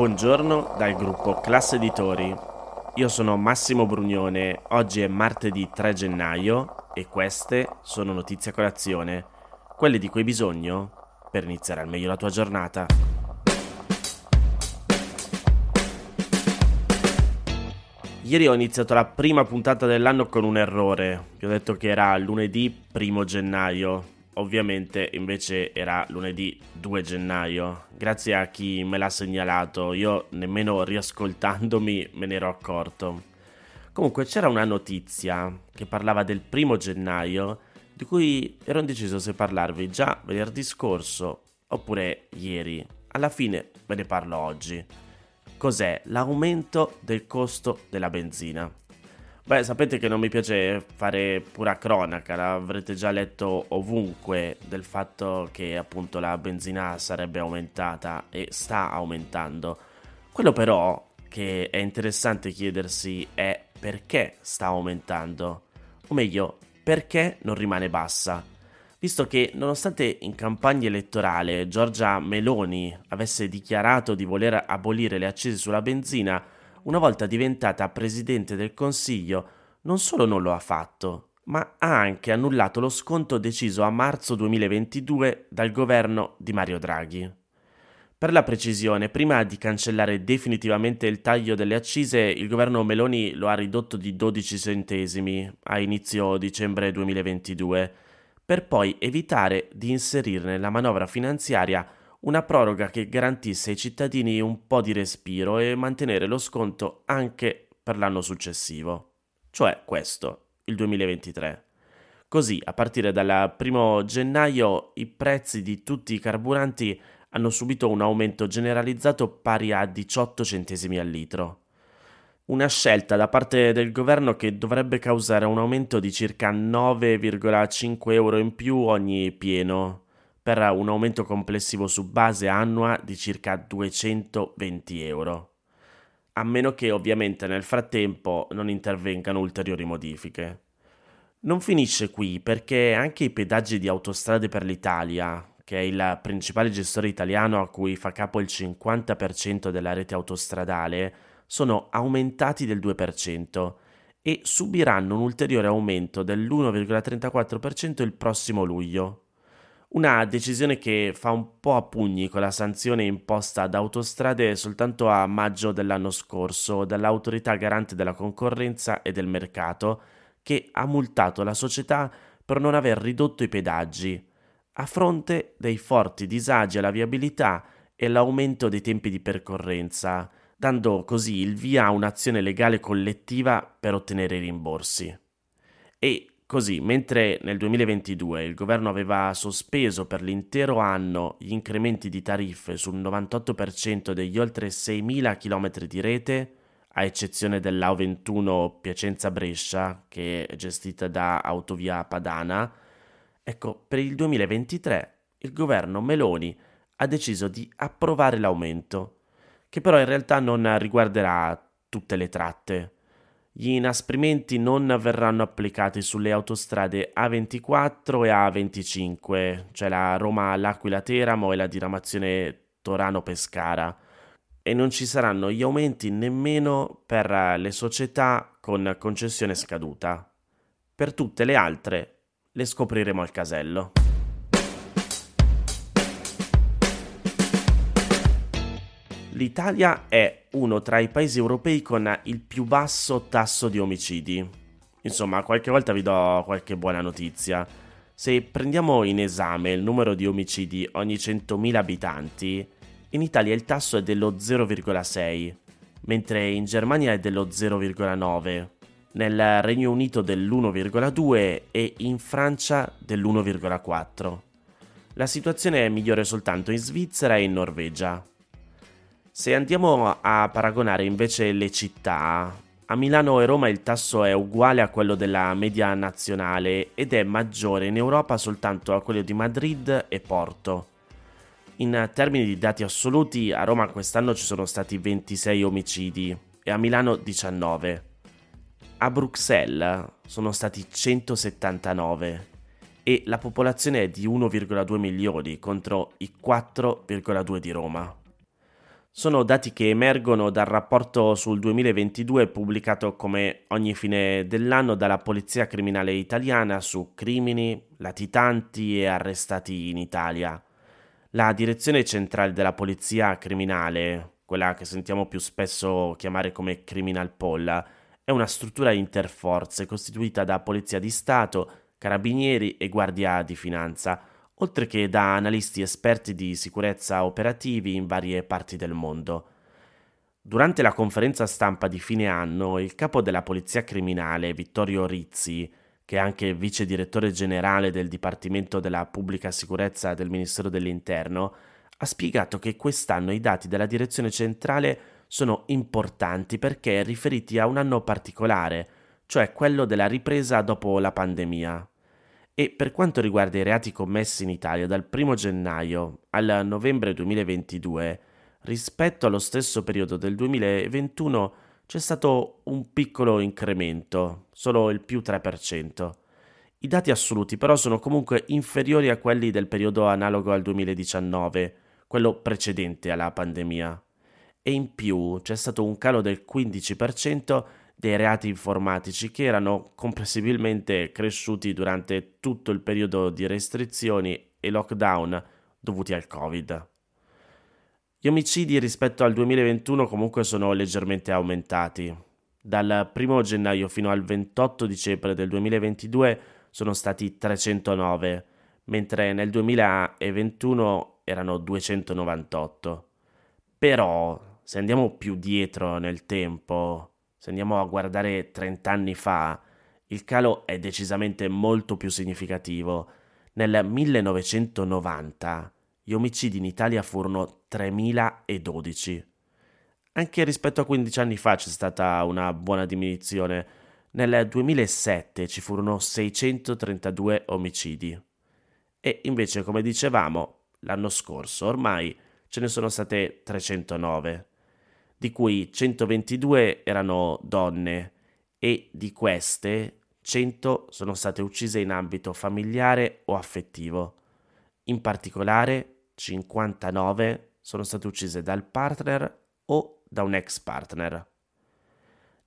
Buongiorno dal gruppo Classe Editori. Io sono Massimo Brugnone, oggi è martedì 3 gennaio e queste sono notizie a colazione, quelle di cui hai bisogno per iniziare al meglio la tua giornata. Ieri ho iniziato la prima puntata dell'anno con un errore. Vi ho detto che era lunedì 1 gennaio. Ovviamente invece era lunedì 2 gennaio. Grazie a chi me l'ha segnalato, io nemmeno riascoltandomi me ne ero accorto. Comunque c'era una notizia che parlava del 1 gennaio di cui ero indeciso se parlarvi già venerdì scorso oppure ieri. Alla fine ve ne parlo oggi cos'è l'aumento del costo della benzina. Beh, sapete che non mi piace fare pura cronaca, l'avrete già letto ovunque del fatto che appunto la benzina sarebbe aumentata e sta aumentando. Quello però che è interessante chiedersi è perché sta aumentando, o meglio, perché non rimane bassa visto che nonostante in campagna elettorale Giorgia Meloni avesse dichiarato di voler abolire le accise sulla benzina, una volta diventata Presidente del Consiglio, non solo non lo ha fatto, ma ha anche annullato lo sconto deciso a marzo 2022 dal governo di Mario Draghi. Per la precisione, prima di cancellare definitivamente il taglio delle accise, il governo Meloni lo ha ridotto di 12 centesimi a inizio dicembre 2022 per poi evitare di inserire nella manovra finanziaria una proroga che garantisse ai cittadini un po' di respiro e mantenere lo sconto anche per l'anno successivo, cioè questo, il 2023. Così, a partire dal 1 gennaio, i prezzi di tutti i carburanti hanno subito un aumento generalizzato pari a 18 centesimi al litro. Una scelta da parte del governo che dovrebbe causare un aumento di circa 9,5 euro in più ogni pieno, per un aumento complessivo su base annua di circa 220 euro. A meno che ovviamente nel frattempo non intervengano ulteriori modifiche. Non finisce qui perché anche i pedaggi di Autostrade per l'Italia, che è il principale gestore italiano a cui fa capo il 50% della rete autostradale, sono aumentati del 2% e subiranno un ulteriore aumento dell'1,34% il prossimo luglio. Una decisione che fa un po' a pugni con la sanzione imposta ad autostrade soltanto a maggio dell'anno scorso dall'autorità garante della concorrenza e del mercato che ha multato la società per non aver ridotto i pedaggi, a fronte dei forti disagi alla viabilità e l'aumento dei tempi di percorrenza, dando così il via a un'azione legale collettiva per ottenere i rimborsi. E così, mentre nel 2022 il governo aveva sospeso per l'intero anno gli incrementi di tariffe sul 98% degli oltre 6.000 km di rete, a eccezione dell'A21 Piacenza-Brescia, che è gestita da Autovia Padana, ecco, per il 2023 il governo Meloni ha deciso di approvare l'aumento che però in realtà non riguarderà tutte le tratte. Gli inasprimenti non verranno applicati sulle autostrade A24 e A25, cioè la Roma-L'Aquila-Teramo e la diramazione Torano-Pescara, e non ci saranno gli aumenti nemmeno per le società con concessione scaduta. Per tutte le altre le scopriremo al casello. L'Italia è uno tra i paesi europei con il più basso tasso di omicidi. Insomma, qualche volta vi do qualche buona notizia. Se prendiamo in esame il numero di omicidi ogni 100.000 abitanti, in Italia il tasso è dello 0,6, mentre in Germania è dello 0,9, nel Regno Unito dell'1,2 e in Francia dell'1,4. La situazione è migliore soltanto in Svizzera e in Norvegia. Se andiamo a paragonare invece le città, a Milano e Roma il tasso è uguale a quello della media nazionale ed è maggiore in Europa soltanto a quello di Madrid e Porto. In termini di dati assoluti, a Roma quest'anno ci sono stati 26 omicidi e a Milano 19. A Bruxelles sono stati 179 e la popolazione è di 1,2 milioni contro i 4,2 di Roma. Sono dati che emergono dal rapporto sul 2022 pubblicato come ogni fine dell'anno dalla Polizia Criminale Italiana su crimini, latitanti e arrestati in Italia. La direzione centrale della Polizia Criminale, quella che sentiamo più spesso chiamare come Criminal Poll, è una struttura interforze costituita da Polizia di Stato, Carabinieri e Guardia di Finanza oltre che da analisti esperti di sicurezza operativi in varie parti del mondo. Durante la conferenza stampa di fine anno, il capo della Polizia Criminale, Vittorio Rizzi, che è anche vice direttore generale del Dipartimento della Pubblica Sicurezza del Ministero dell'Interno, ha spiegato che quest'anno i dati della direzione centrale sono importanti perché riferiti a un anno particolare, cioè quello della ripresa dopo la pandemia. E per quanto riguarda i reati commessi in Italia dal 1 gennaio al novembre 2022, rispetto allo stesso periodo del 2021 c'è stato un piccolo incremento, solo il più 3%. I dati assoluti però sono comunque inferiori a quelli del periodo analogo al 2019, quello precedente alla pandemia. E in più c'è stato un calo del 15% dei reati informatici che erano comprensibilmente cresciuti durante tutto il periodo di restrizioni e lockdown dovuti al Covid. Gli omicidi rispetto al 2021 comunque sono leggermente aumentati. Dal 1 gennaio fino al 28 dicembre del 2022 sono stati 309, mentre nel 2021 erano 298. Però, se andiamo più dietro nel tempo, se andiamo a guardare 30 anni fa, il calo è decisamente molto più significativo. Nel 1990 gli omicidi in Italia furono 3012. Anche rispetto a 15 anni fa c'è stata una buona diminuzione. Nel 2007 ci furono 632 omicidi. E invece, come dicevamo, l'anno scorso ormai ce ne sono state 309 di cui 122 erano donne e di queste 100 sono state uccise in ambito familiare o affettivo. In particolare 59 sono state uccise dal partner o da un ex partner.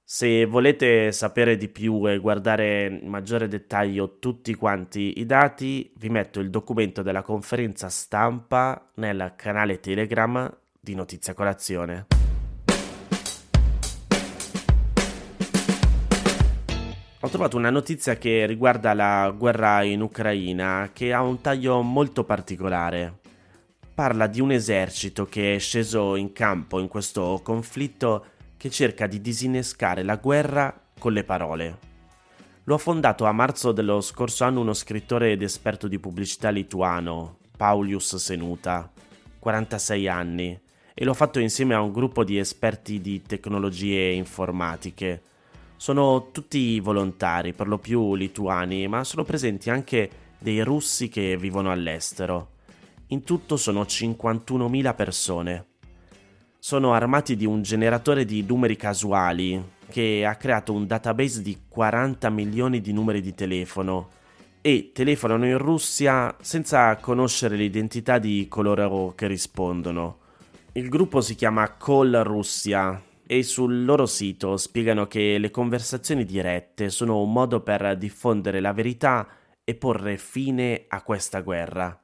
Se volete sapere di più e guardare in maggiore dettaglio tutti quanti i dati, vi metto il documento della conferenza stampa nel canale Telegram di Notizia Colazione. Ho trovato una notizia che riguarda la guerra in Ucraina che ha un taglio molto particolare. Parla di un esercito che è sceso in campo in questo conflitto che cerca di disinnescare la guerra con le parole. Lo ha fondato a marzo dello scorso anno uno scrittore ed esperto di pubblicità lituano, Paulius Senuta, 46 anni, e l'ho fatto insieme a un gruppo di esperti di tecnologie informatiche sono tutti volontari, per lo più lituani, ma sono presenti anche dei russi che vivono all'estero. In tutto sono 51.000 persone. Sono armati di un generatore di numeri casuali che ha creato un database di 40 milioni di numeri di telefono e telefonano in Russia senza conoscere l'identità di coloro che rispondono. Il gruppo si chiama Call Russia e sul loro sito spiegano che le conversazioni dirette sono un modo per diffondere la verità e porre fine a questa guerra.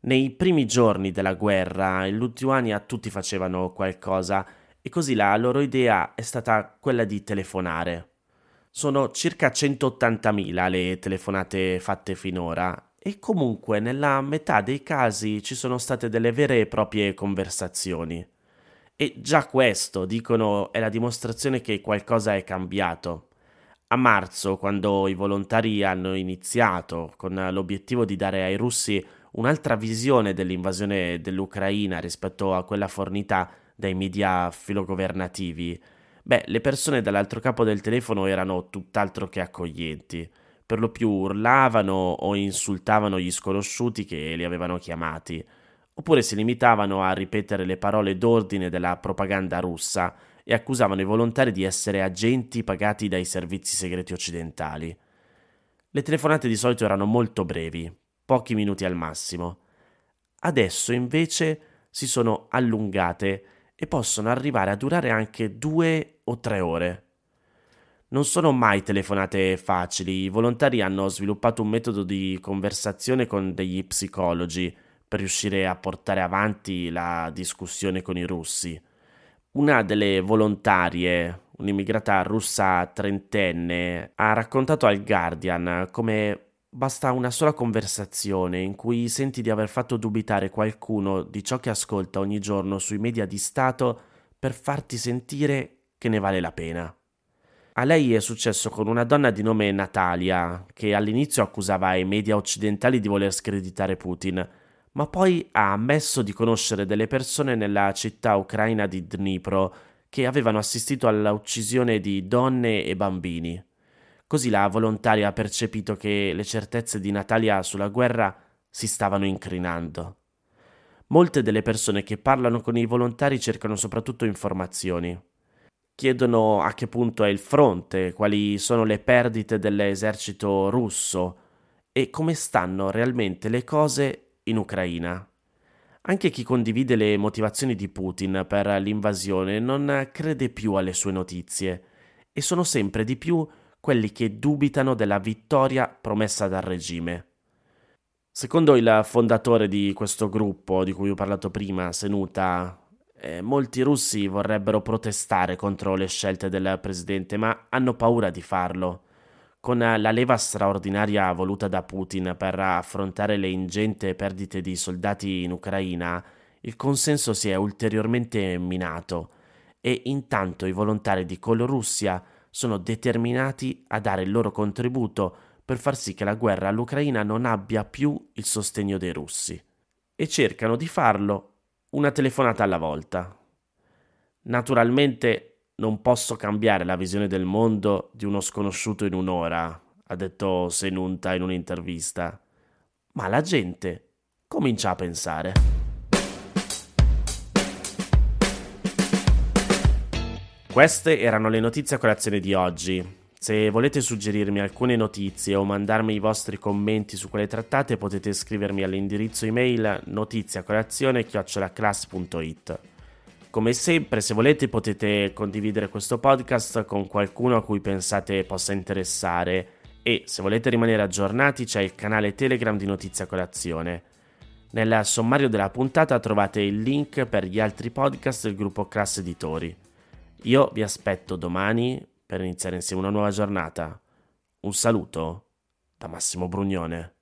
Nei primi giorni della guerra in Lituania tutti facevano qualcosa e così la loro idea è stata quella di telefonare. Sono circa 180.000 le telefonate fatte finora e comunque nella metà dei casi ci sono state delle vere e proprie conversazioni. E già questo, dicono, è la dimostrazione che qualcosa è cambiato. A marzo, quando i volontari hanno iniziato con l'obiettivo di dare ai russi un'altra visione dell'invasione dell'Ucraina rispetto a quella fornita dai media filogovernativi, beh, le persone dall'altro capo del telefono erano tutt'altro che accoglienti. Per lo più urlavano o insultavano gli sconosciuti che li avevano chiamati oppure si limitavano a ripetere le parole d'ordine della propaganda russa e accusavano i volontari di essere agenti pagati dai servizi segreti occidentali. Le telefonate di solito erano molto brevi, pochi minuti al massimo. Adesso invece si sono allungate e possono arrivare a durare anche due o tre ore. Non sono mai telefonate facili, i volontari hanno sviluppato un metodo di conversazione con degli psicologi per riuscire a portare avanti la discussione con i russi. Una delle volontarie, un'immigrata russa trentenne, ha raccontato al Guardian come basta una sola conversazione in cui senti di aver fatto dubitare qualcuno di ciò che ascolta ogni giorno sui media di Stato per farti sentire che ne vale la pena. A lei è successo con una donna di nome Natalia, che all'inizio accusava i media occidentali di voler screditare Putin, ma poi ha ammesso di conoscere delle persone nella città ucraina di Dnipro che avevano assistito all'uccisione di donne e bambini. Così la volontaria ha percepito che le certezze di Natalia sulla guerra si stavano incrinando. Molte delle persone che parlano con i volontari cercano soprattutto informazioni. Chiedono a che punto è il fronte, quali sono le perdite dell'esercito russo e come stanno realmente le cose in Ucraina. Anche chi condivide le motivazioni di Putin per l'invasione non crede più alle sue notizie e sono sempre di più quelli che dubitano della vittoria promessa dal regime. Secondo il fondatore di questo gruppo di cui ho parlato prima, Senuta, eh, molti russi vorrebbero protestare contro le scelte del presidente, ma hanno paura di farlo con la leva straordinaria voluta da Putin per affrontare le ingenti perdite di soldati in Ucraina, il consenso si è ulteriormente minato e intanto i volontari di Colorussia sono determinati a dare il loro contributo per far sì che la guerra all'Ucraina non abbia più il sostegno dei russi e cercano di farlo una telefonata alla volta. Naturalmente non posso cambiare la visione del mondo di uno sconosciuto in un'ora, ha detto Senunta in un'intervista. Ma la gente comincia a pensare. Queste erano le notizie a colazione di oggi. Se volete suggerirmi alcune notizie o mandarmi i vostri commenti su quelle trattate potete scrivermi all'indirizzo email notiziacolazione.it. Come sempre, se volete potete condividere questo podcast con qualcuno a cui pensate possa interessare e se volete rimanere aggiornati c'è il canale Telegram di Notizia Colazione. Nel sommario della puntata trovate il link per gli altri podcast del gruppo Class Editori. Io vi aspetto domani per iniziare insieme una nuova giornata. Un saluto da Massimo Brugnone.